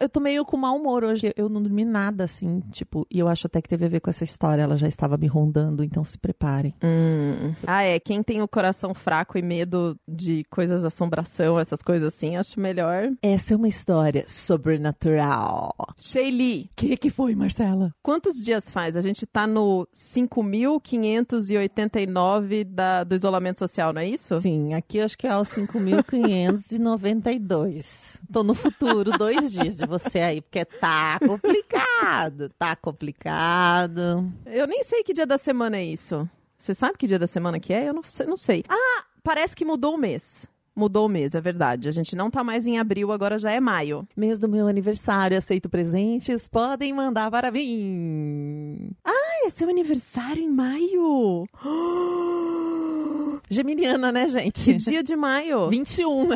Eu tô meio com mau humor hoje. Eu não dormi nada, assim, tipo, e eu acho até que teve a ver com essa história. Ela já estava me rondando, então se preparem. Hum. Ah, é. Quem tem o coração fraco e medo de coisas assombração, essas coisas assim, acho melhor. Essa é uma história sobrenatural. Sheili, O que, que foi, Marcela? quantos dias faz? A gente tá no 5.589 da, do isolamento social, não é isso? Sim, aqui eu acho que é o 5.592. Tô no futuro, dois dias de você aí, porque tá complicado, tá complicado. Eu nem sei que dia da semana é isso. Você sabe que dia da semana que é? Eu não sei. Não sei. Ah, parece que mudou o mês. Mudou o mês, é verdade. A gente não tá mais em abril, agora já é maio. Mês do meu aniversário, aceito presentes, podem mandar para mim. Ah, é seu aniversário em maio! Geminiana, né, gente? Que dia de maio? 21.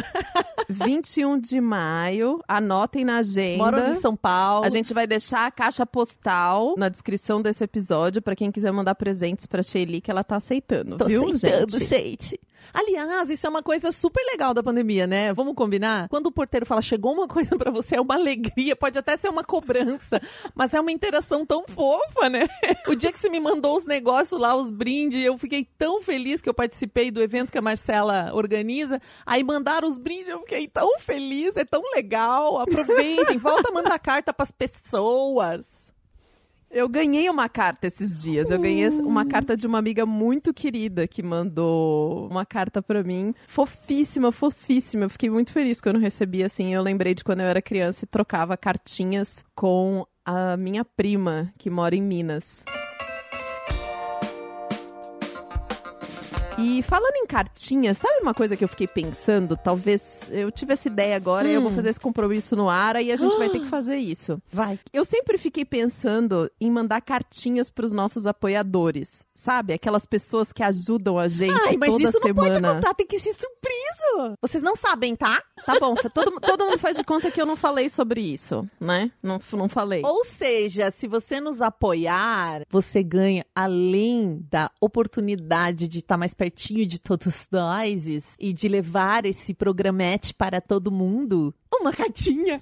21 de maio. Anotem na agenda. Moro em São Paulo. A gente vai deixar a caixa postal na descrição desse episódio pra quem quiser mandar presentes pra Shelly que ela tá aceitando, Tô viu, aceitando, gente? gente. Aliás, isso é uma coisa super legal da pandemia, né? Vamos combinar? Quando o porteiro fala, chegou uma coisa pra você, é uma alegria, pode até ser uma cobrança, mas é uma interação tão fofa, né? O dia que você me mandou os negócios lá, os brindes, eu fiquei tão feliz que eu participei do evento que a Marcela organiza. Aí mandaram os brindes, eu fiquei tão feliz, é tão legal. Aproveitem, volta a mandar carta pras pessoas. Eu ganhei uma carta esses dias. Eu ganhei uma carta de uma amiga muito querida que mandou uma carta pra mim. Fofíssima, fofíssima. Eu fiquei muito feliz quando recebi assim. Eu lembrei de quando eu era criança e trocava cartinhas com a minha prima que mora em Minas. E falando em cartinhas, sabe uma coisa que eu fiquei pensando? Talvez eu tive essa ideia agora e eu vou fazer esse compromisso no ar e a gente vai ter que fazer isso. Vai. Eu sempre fiquei pensando em mandar cartinhas pros nossos apoiadores, sabe? Aquelas pessoas que ajudam a gente Ai, mas toda isso não pode contar, tem que ser surpresa. Vocês não sabem, tá? Tá bom, todo, todo mundo faz de conta que eu não falei sobre isso, né? Não, não falei. Ou seja, se você nos apoiar, você ganha, além da oportunidade de estar mais pertinho de todos nós e de levar esse programete para todo mundo, uma cartinha.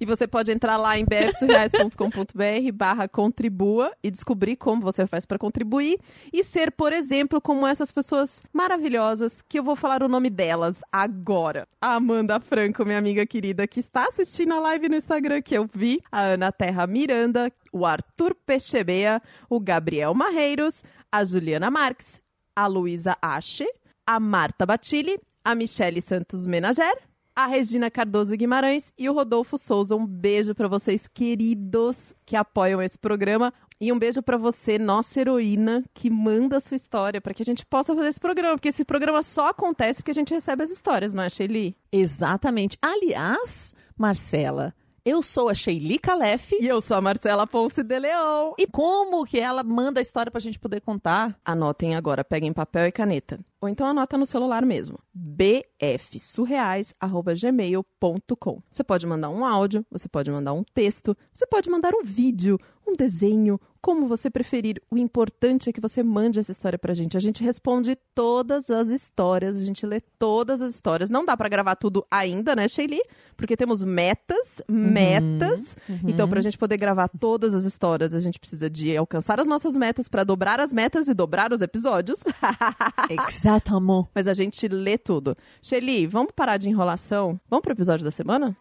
E você pode entrar lá em berçoreais.com.br barra contribua e descobrir como você faz para contribuir e ser, por exemplo, como essas pessoas maravilhosas que eu vou falar o nome delas agora. A Amanda Franco, minha amiga querida, que está assistindo a live no Instagram que eu vi, a Ana Terra Miranda, o Arthur Pechebea, o Gabriel Marreiros, a Juliana Marques, a Luísa Ache, a Marta Batilli, a Michele Santos Menager, a Regina Cardoso Guimarães e o Rodolfo Souza. Um beijo pra vocês, queridos, que apoiam esse programa. E um beijo pra você, nossa heroína, que manda a sua história pra que a gente possa fazer esse programa. Porque esse programa só acontece porque a gente recebe as histórias, não é, Shelly? Exatamente. Aliás, Marcela, eu sou a Sheili Calef. E eu sou a Marcela Ponce de Leão. E como que ela manda a história pra gente poder contar? Anotem agora, peguem papel e caneta. Ou então anota no celular mesmo. bfsurreais.gmail.com Você pode mandar um áudio, você pode mandar um texto, você pode mandar um vídeo, um desenho, como você preferir. O importante é que você mande essa história pra gente. A gente responde todas as histórias, a gente lê todas as histórias. Não dá pra gravar tudo ainda, né, Shelly? Porque temos metas, metas. Então, pra gente poder gravar todas as histórias, a gente precisa de alcançar as nossas metas pra dobrar as metas e dobrar os episódios. Exatamente. Mas a gente lê tudo. Shelly, vamos parar de enrolação? Vamos pro episódio da semana?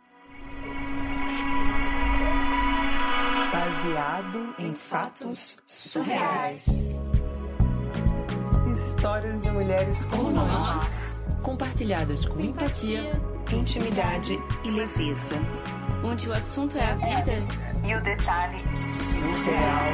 Baseado em fatos surreais. Histórias de mulheres como nós. compartilhadas com empatia, Intimidade e leveza. onde o assunto é a vida E o detalhe surreal.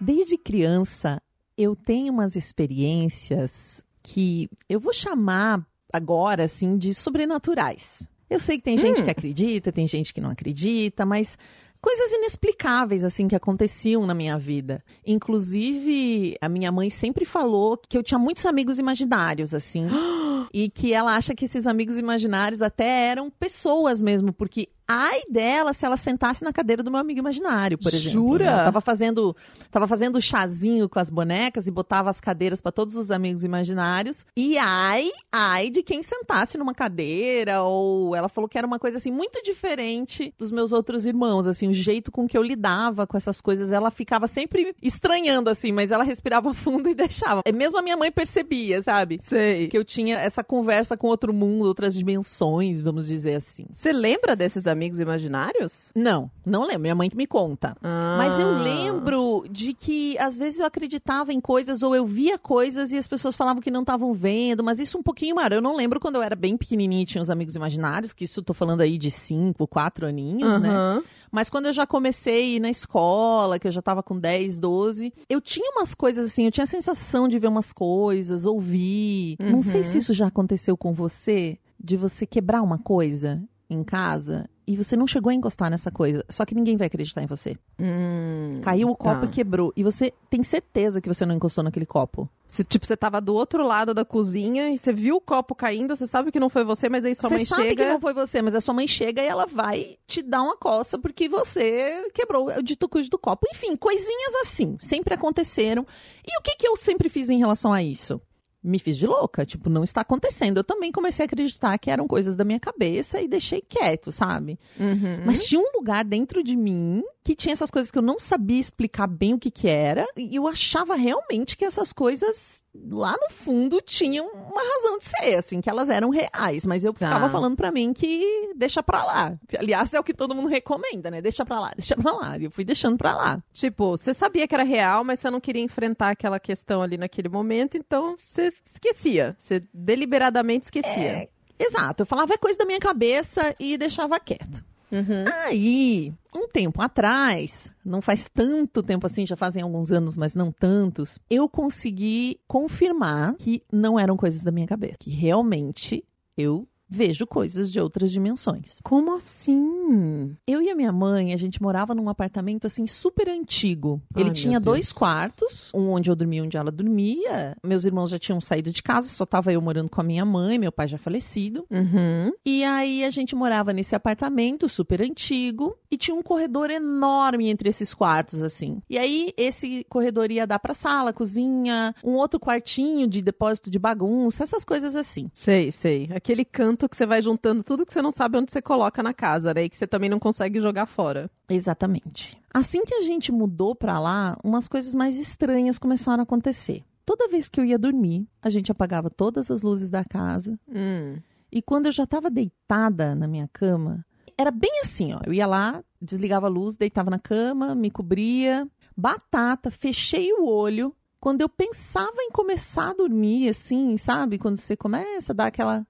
Desde criança, eu tenho umas experiências que eu vou chamar agora, assim, de sobrenaturais. Eu sei que tem gente que acredita, tem gente que não acredita, mas coisas inexplicáveis, assim, que aconteciam na minha vida. Inclusive, a minha mãe sempre falou que eu tinha muitos amigos imaginários, assim. e que ela acha que esses amigos imaginários até eram pessoas mesmo, porque Ai dela se ela sentasse na cadeira do meu amigo imaginário, por exemplo. Jura? né? Ela tava fazendo, tava fazendo chazinho com as bonecas e botava as cadeiras para todos os amigos imaginários. E ai, ai de quem sentasse numa cadeira ou ela falou que era uma coisa assim muito diferente dos meus outros irmãos, assim, o jeito com que eu lidava com essas coisas, ela ficava sempre estranhando assim, mas ela respirava fundo e deixava. Mesmo a minha mãe percebia, sabe? Sei. Que eu tinha essa conversa com outro mundo, outras dimensões, vamos dizer assim. Você lembra desses amigos imaginários? Não, não lembro. Minha mãe que me conta. Ah. Mas eu lembro de que às vezes eu acreditava em coisas ou eu via coisas e as pessoas falavam que não estavam vendo, mas isso um pouquinho maior. Eu não lembro quando eu era bem pequenininha e tinha os amigos imaginários, que isso eu tô falando aí de cinco, quatro aninhos, né? Aham. Mas quando eu já comecei na escola, que eu já tava com 10, 12, eu tinha umas coisas assim, eu tinha a sensação de ver umas coisas, ouvir. Não sei Uhum. se isso já aconteceu com você, de você quebrar uma coisa em casa e você não chegou a encostar nessa coisa, só que ninguém vai acreditar em você. Hum, Caiu o copo tá. e quebrou. E você tem certeza que você não encostou naquele copo. Se, tipo, você tava do outro lado da cozinha e você viu o copo caindo, você sabe que não foi você, mas aí sua você mãe sabe chega. que não foi você, mas a sua mãe chega e ela vai te dar uma coça porque você quebrou o dito cujo do copo. Enfim, coisinhas assim, sempre aconteceram. E o que, que eu sempre fiz em relação a isso? Me fiz de louca, tipo, não está acontecendo. Eu também comecei a acreditar que eram coisas da minha cabeça e deixei quieto, sabe? Uhum. Mas tinha um lugar dentro de mim que tinha essas coisas que eu não sabia explicar bem o que que era. E eu achava realmente que essas coisas lá no fundo tinham uma razão de ser, assim, que elas eram reais. Mas eu Tá. ficava falando pra mim que deixa pra lá. Aliás, é o que todo mundo recomenda, né? Deixa pra lá, deixa pra lá. E eu fui deixando pra lá. Tipo, você sabia que era real, mas você não queria enfrentar aquela questão ali naquele momento, então você esquecia. Você deliberadamente esquecia. É, exato. Eu falava é coisa da minha cabeça e deixava quieto. Uhum. Aí, um tempo atrás, não faz tanto tempo assim, já fazem alguns anos, mas não tantos, eu consegui confirmar que não eram coisas da minha cabeça. Que realmente eu vejo coisas de outras dimensões. Como assim? Eu e a minha mãe, a gente morava num apartamento assim super antigo. Ai, Ele meu tinha dois Deus. quartos, um onde eu dormia onde ela dormia. Meus irmãos já tinham saído de casa, só tava eu morando com a minha mãe, meu pai já falecido. Uhum. E aí a gente morava nesse apartamento super antigo e tinha um corredor enorme entre esses quartos assim. E aí esse corredor ia dar pra sala, cozinha, um outro quartinho de depósito de bagunça, essas coisas assim. Sei, sei. Aquele canto que você vai juntando tudo que você não sabe onde você coloca na casa, né? E que você também não consegue jogar fora. Exatamente. Assim que a gente mudou pra lá, umas coisas mais estranhas começaram a acontecer. Toda vez que eu ia dormir, a gente apagava todas as luzes da casa. Hum. E quando eu já estava deitada na minha cama, era bem assim, ó. Eu ia lá, desligava a luz, deitava na cama, me cobria, batata, fechei o olho. Quando eu pensava em começar a dormir, assim, sabe? Quando você começa a dar aquela.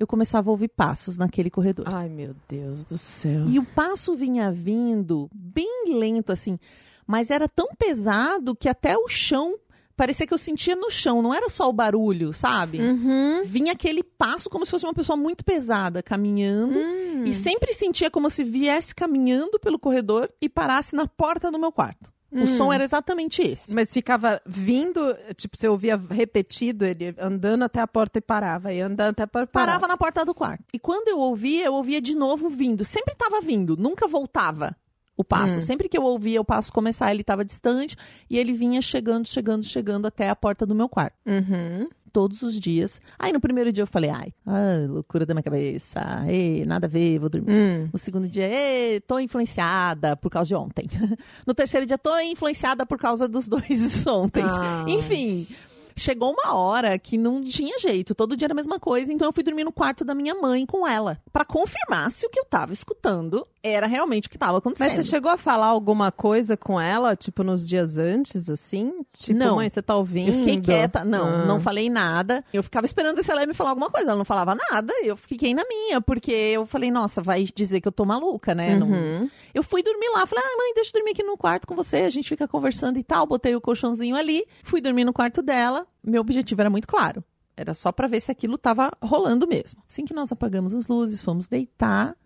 Eu começava a ouvir passos naquele corredor. Ai, meu Deus do céu. E o passo vinha vindo bem lento, assim. Mas era tão pesado que até o chão. Parecia que eu sentia no chão, não era só o barulho, sabe? Uhum. Vinha aquele passo como se fosse uma pessoa muito pesada caminhando. Hum. E sempre sentia como se viesse caminhando pelo corredor e parasse na porta do meu quarto. Hum. O som era exatamente esse. Mas ficava vindo, tipo, você ouvia repetido ele andando até a porta e parava, e andando até a porta e Parava na porta do quarto. E quando eu ouvia, eu ouvia de novo vindo. Sempre estava vindo, nunca voltava o passo. Hum. Sempre que eu ouvia o passo começar, ele estava distante e ele vinha chegando, chegando, chegando até a porta do meu quarto. Uhum. Todos os dias. Aí no primeiro dia eu falei, ai, ai loucura da minha cabeça. Ei, nada a ver, vou dormir. Hum. No segundo dia, "Ê, tô influenciada por causa de ontem. No terceiro dia, tô influenciada por causa dos dois ontem. Ah. Enfim, chegou uma hora que não tinha jeito. Todo dia era a mesma coisa, então eu fui dormir no quarto da minha mãe com ela. Pra confirmar se o que eu tava escutando era realmente o que tava acontecendo. Mas você chegou a falar alguma coisa com ela, tipo, nos dias antes, assim? Tipo, Não. mãe, você tá ouvindo? Eu fiquei quieta, não, Ah. não falei nada. Eu ficava esperando se ela ia me falar alguma coisa. Ela não falava nada, eu fiquei na minha, porque eu falei, nossa, vai dizer que eu tô maluca, né? Não- Uhum. Eu fui dormir lá, falei, ah, mãe, deixa eu dormir aqui no quarto com você, a gente fica conversando e tal. Botei o colchãozinho ali, fui dormir no quarto dela. Meu objetivo era muito claro. Era só pra ver se aquilo tava rolando mesmo. Assim que nós apagamos as luzes, fomos deitar,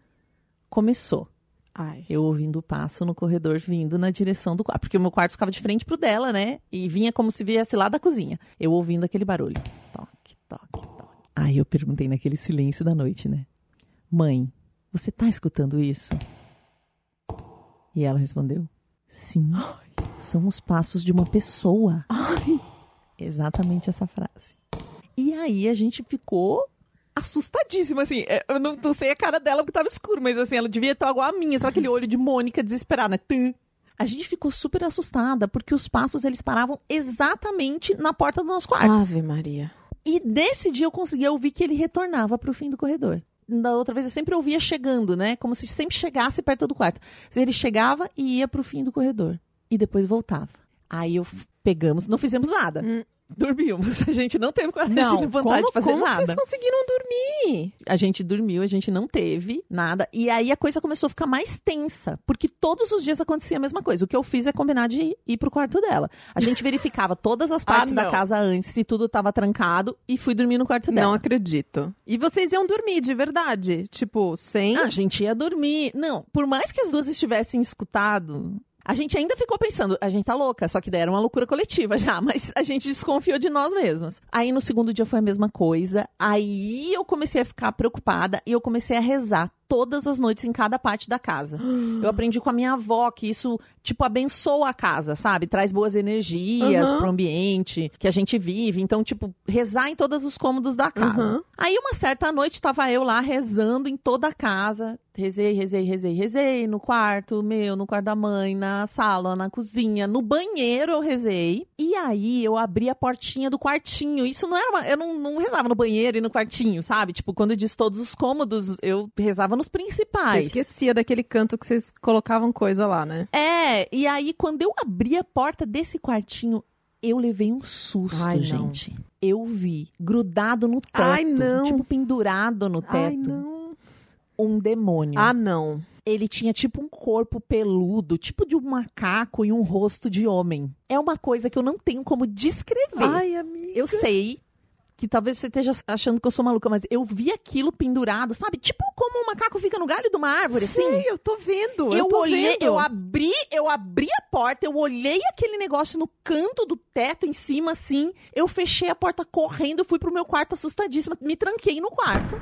começou. Ai. Eu ouvindo o passo no corredor vindo na direção do quarto. Porque o meu quarto ficava de frente pro dela, né? E vinha como se viesse lá da cozinha. Eu ouvindo aquele barulho. Toque, toque, toque. Aí eu perguntei naquele silêncio da noite, né? Mãe, Você tá escutando isso? E ela respondeu: Sim, são os passos de uma pessoa. Exatamente essa frase. E aí a gente ficou assustadíssima, assim. É, Eu não, não sei a cara dela porque tava escuro, mas assim, ela devia estar igual a minha, sabe aquele olho de Mônica desesperada, né? Tum. A gente ficou super assustada porque os passos eles paravam exatamente na porta do nosso quarto. Ave Maria. E nesse dia eu conseguia ouvir que ele retornava pro fim do corredor. Da outra vez eu sempre ouvia chegando, né? Como se sempre chegasse perto do quarto. Ele chegava e ia pro fim do corredor. E depois voltava. Aí eu pegamos, não fizemos nada. Hum. Dormimos. A gente não teve coragem Não, de levantar como, de fazer como nada. vocês conseguiram dormir? A gente dormiu, a gente não teve nada. E aí a coisa começou a ficar mais tensa. Porque todos os dias acontecia a mesma coisa. O que eu fiz é combinar de ir pro quarto dela. A gente verificava todas as partes Ah, da casa antes, se tudo tava trancado, e fui dormir no quarto dela. Não acredito. E vocês iam dormir de verdade? Tipo, sem. Ah, a gente ia dormir. Não, por mais que as duas estivessem escutado, a gente ainda ficou pensando, a gente tá louca, só que daí era uma loucura coletiva já, mas a gente desconfiou de nós mesmos. Aí no segundo dia foi a mesma coisa. Aí eu comecei a ficar preocupada e eu comecei a rezar todas as noites em cada parte da casa. Eu aprendi com a minha avó que isso, tipo, abençoa a casa, sabe? Traz boas energias Aham. pro ambiente que a gente vive. Então, tipo, rezar em todos os cômodos da casa. Aham. Aí, uma certa noite, tava eu lá rezando em toda a casa. Rezei, rezei, rezei, rezei. No quarto meu, no quarto da mãe, na sala, na cozinha, no banheiro eu rezei. E aí eu abri a portinha do quartinho. Isso não era uma. Eu não, não rezava no banheiro e no quartinho, sabe? Tipo, quando diz todos os cômodos, eu rezava nos Você principais. esquecia daquele canto que vocês colocavam coisa lá, né? É, e aí quando eu abri a porta desse quartinho, eu levei um susto, Ai, não. gente. Eu vi grudado no teto, Ai, não. tipo pendurado no teto, Ai, não. um demônio. Ah, não. Ele tinha tipo um corpo peludo, tipo de um macaco e um rosto de homem. É uma coisa que eu não tenho como descrever. Ai, amiga. Eu sei que talvez você esteja achando que eu sou maluca, mas eu vi aquilo pendurado, sabe? Tipo como um macaco fica no galho de uma árvore, assim. Sei, eu tô vendo. Eu, Eu, tô olhei, vendo. eu abri, eu abri a porta, eu olhei aquele negócio no canto do teto em cima, assim. Eu fechei a porta correndo, fui pro meu quarto assustadíssima, me tranquei no quarto.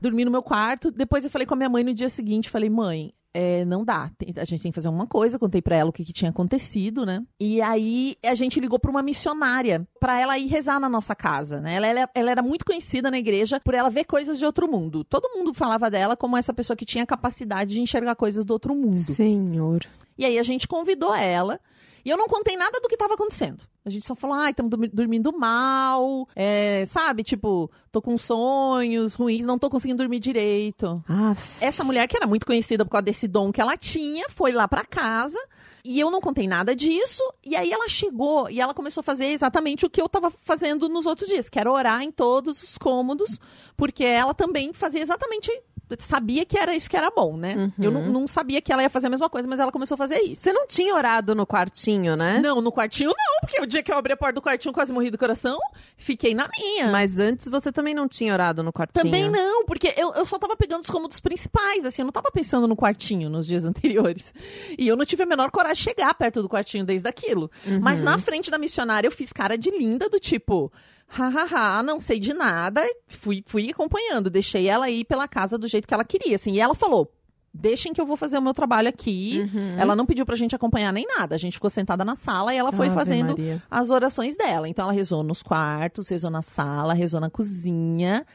Dormi no meu quarto. Depois eu falei com a minha mãe no dia seguinte, falei, mãe. É, não dá, tem- a gente tem que fazer alguma coisa. Contei pra ela o que, que tinha acontecido, né? E aí a gente ligou pra uma missionária pra ela ir rezar na nossa casa, né? Ela, ela, ela era muito conhecida na igreja por ela ver coisas de outro mundo. Todo mundo falava dela como essa pessoa que tinha capacidade de enxergar coisas do outro mundo. Senhor. E aí a gente convidou ela. E eu não contei nada do que estava acontecendo. A gente só falou, ai, estamos dormindo mal, é, sabe? Tipo, tô com sonhos ruins, não tô conseguindo dormir direito. Ah, Essa mulher, que era muito conhecida por causa desse dom que ela tinha, foi lá pra casa. E eu não contei nada disso. E aí ela chegou e ela começou a fazer exatamente o que eu tava fazendo nos outros dias, que era orar em todos os cômodos, porque ela também fazia exatamente. Sabia que era isso que era bom, né? Uhum. Eu não, não sabia que ela ia fazer a mesma coisa, mas ela começou a fazer isso. Você não tinha orado no quartinho, né? Não, no quartinho não, porque o dia que eu abri a porta do quartinho quase morri do coração, fiquei na minha. Mas antes você também não tinha orado no quartinho. Também não, porque eu, eu só tava pegando os cômodos principais, assim, eu não tava pensando no quartinho nos dias anteriores. E eu não tive a menor coragem de chegar perto do quartinho desde aquilo. Mas na frente da missionária eu fiz cara de linda, do tipo, hahaha, não sei de nada, fui, fui acompanhando, deixei ela ir pela casa do jeito que ela queria, assim, e ela falou. Deixem que eu vou fazer o meu trabalho aqui. Uhum. Ela não pediu pra gente acompanhar nem nada. A gente ficou sentada na sala e ela foi Ave fazendo Maria. as orações dela. Então ela rezou nos quartos, rezou na sala, rezou na cozinha.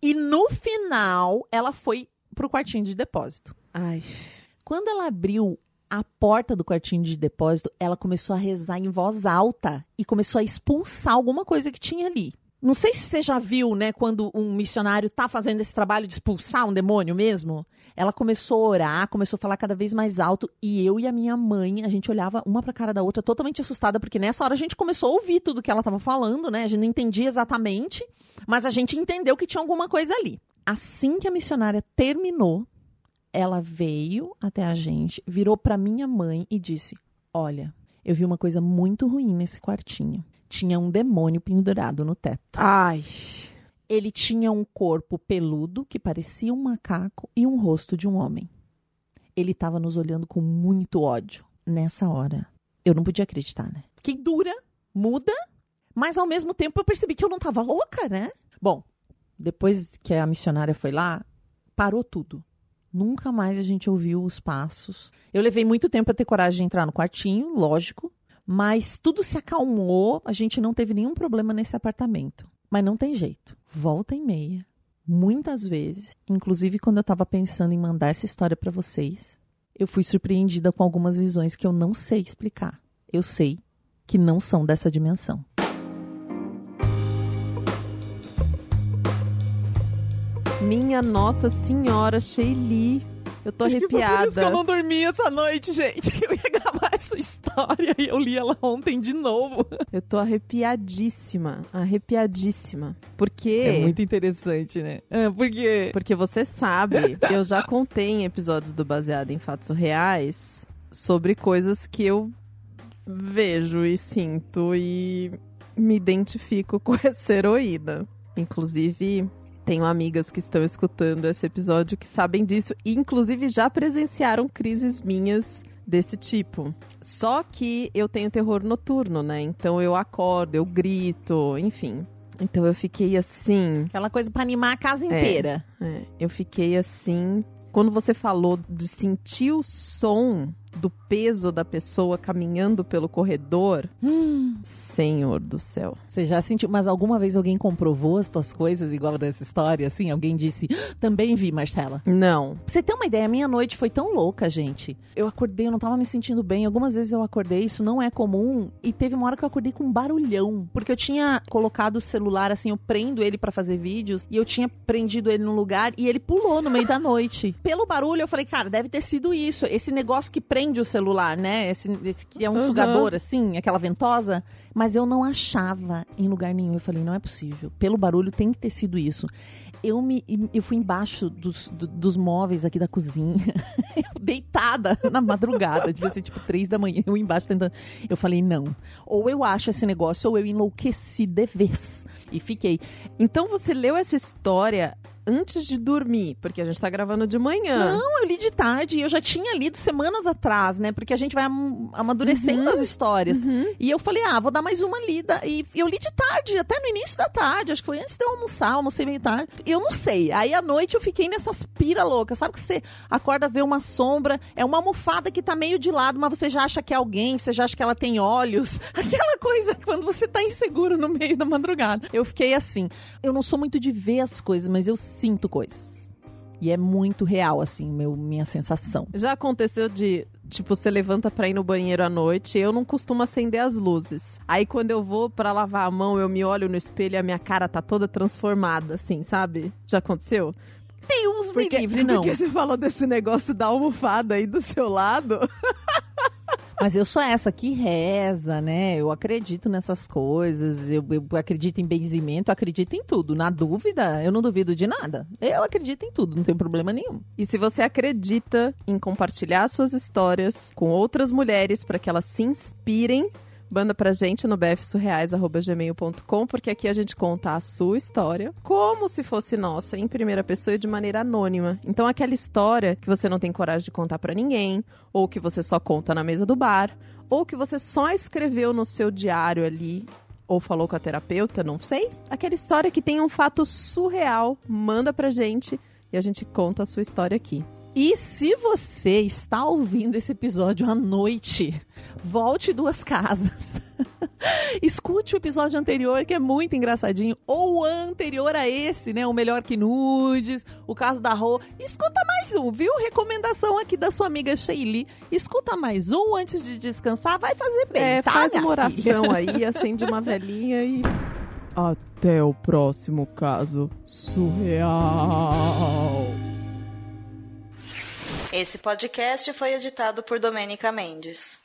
E no final, ela foi pro quartinho de depósito. Ai. Quando ela abriu a porta do quartinho de depósito, ela começou a rezar em voz alta e começou a expulsar alguma coisa que tinha ali. Não sei se você já viu, né, quando um missionário tá fazendo esse trabalho de expulsar um demônio mesmo. Ela começou a orar, começou a falar cada vez mais alto e eu e a minha mãe, a gente olhava uma pra cara da outra, totalmente assustada, porque nessa hora a gente começou a ouvir tudo que ela tava falando, né? A gente não entendia exatamente, mas a gente entendeu que tinha alguma coisa ali. Assim que a missionária terminou, ela veio até a gente, virou pra minha mãe e disse: Olha, eu vi uma coisa muito ruim nesse quartinho. Tinha um demônio pendurado no teto. Ai. Ele tinha um corpo peludo que parecia um macaco e um rosto de um homem. Ele estava nos olhando com muito ódio. Nessa hora, eu não podia acreditar, né? Fiquei dura, muda, mas ao mesmo tempo eu percebi que eu não estava louca, né? Bom, depois que a missionária foi lá, parou tudo. Nunca mais a gente ouviu os passos. Eu levei muito tempo para ter coragem de entrar no quartinho, lógico, mas tudo se acalmou, a gente não teve nenhum problema nesse apartamento. Mas não tem jeito. Volta e meia, muitas vezes, inclusive quando eu estava pensando em mandar essa história para vocês, eu fui surpreendida com algumas visões que eu não sei explicar. Eu sei que não são dessa dimensão. Minha Nossa Senhora, Sheili. Eu tô Acho que por arrepiada. isso que eu não dormi essa noite, gente. Que eu ia gravar essa história e eu li ela ontem de novo. Eu tô arrepiadíssima. Arrepiadíssima. Porque. É muito interessante, né? Ah, por quê? Porque você sabe, eu já contei em episódios do Baseado em Fatos Reais sobre coisas que eu vejo e sinto e me identifico com essa heroína. Inclusive, tenho amigas que estão escutando esse episódio que sabem disso e, inclusive, já presenciaram crises minhas desse tipo. Só que eu tenho terror noturno, né? Então eu acordo, eu grito, enfim. Então eu fiquei assim. Aquela coisa pra animar a casa inteira. É, eu fiquei assim. Quando você falou de sentir o som do peso da pessoa caminhando pelo corredor, Senhor do céu. Você já sentiu, mas alguma vez alguém comprovou as tuas coisas igual dessa história, assim? Alguém disse, "Ah, também vi, Marcela. Não. Pra você ter uma ideia, a minha noite foi tão louca, gente. Eu acordei, eu não tava me sentindo bem. Algumas vezes eu acordei, isso não é comum. E teve uma hora que eu acordei com um barulhão. Porque eu tinha colocado o celular, assim, eu prendo ele pra fazer vídeos. E eu tinha prendido ele num lugar e ele pulou no meio da noite. Pelo barulho, eu falei, cara, deve ter sido isso. Esse negócio que prende o celular, né? Esse, esse que é um Uhum. sugador, assim, aquela ventosa. Mas eu não achava em lugar nenhum. Eu falei, não é possível. Pelo barulho tem que ter sido isso. Eu me eu fui embaixo dos, do- dos móveis aqui da cozinha, deitada na madrugada, devia ser tipo três da manhã, eu embaixo tentando. Eu falei, não. Ou eu acho esse negócio, ou eu enlouqueci de vez. E fiquei. Então você leu essa história antes de dormir, porque a gente tá gravando de manhã. Não, eu li de tarde e eu já tinha lido semanas atrás, né? Porque a gente vai am- amadurecendo Uhum. as histórias. Uhum. E eu falei, ah, vou dar mais uma lida. E eu li de tarde, até no início da tarde. Acho que foi antes de eu almoçar, almocei meio tarde. Eu não sei. Aí à noite eu fiquei nessas pira loucas. Sabe que você acorda, vê uma sombra, é uma almofada que tá meio de lado, mas você já acha que é alguém, você já acha que ela tem olhos. Aquela coisa quando você tá inseguro no meio da madrugada. Eu fiquei assim. Eu não sou muito de ver as coisas, mas eu sinto coisas. E é muito real, assim, meu, minha sensação. Já aconteceu de, tipo, você levanta pra ir no banheiro à noite, eu não costumo acender as luzes. Aí quando eu vou pra lavar a mão, eu me olho no espelho e a minha cara tá toda transformada, assim, sabe? Já aconteceu? Deus me Porque, livre, não. porque você falou desse negócio da almofada aí do seu lado. Mas eu sou essa que reza, né? Eu acredito nessas coisas, eu, eu acredito em benzimento, acredito em tudo. Na dúvida, eu não duvido de nada. Eu acredito em tudo, não tem problema nenhum. E se você acredita em compartilhar suas histórias com outras mulheres para que elas se inspirem, manda pra gente no bfsurreais.gmail.com, porque aqui a gente conta a sua história como se fosse nossa, em primeira pessoa e de maneira anônima. Então aquela história que você não tem coragem de contar pra ninguém, ou que você só conta na mesa do bar, ou que você só escreveu no seu diário ali ou falou com a terapeuta, não sei. Aquela história que tem um fato surreal, manda pra gente e a gente conta a sua história aqui. E se você está ouvindo esse episódio à noite, volte duas casas. Escute o episódio anterior, que é muito engraçadinho, ou o anterior a esse, né? O Melhor que Nudes, o caso da Rô. Escuta mais um, viu? Recomendação aqui da sua amiga Sheili. Escuta mais um antes de descansar, vai fazer bem, É, tá, faz uma oração filha? aí, acende uma velhinha e. Até o próximo caso surreal. Esse podcast foi editado por Domênica Mendes.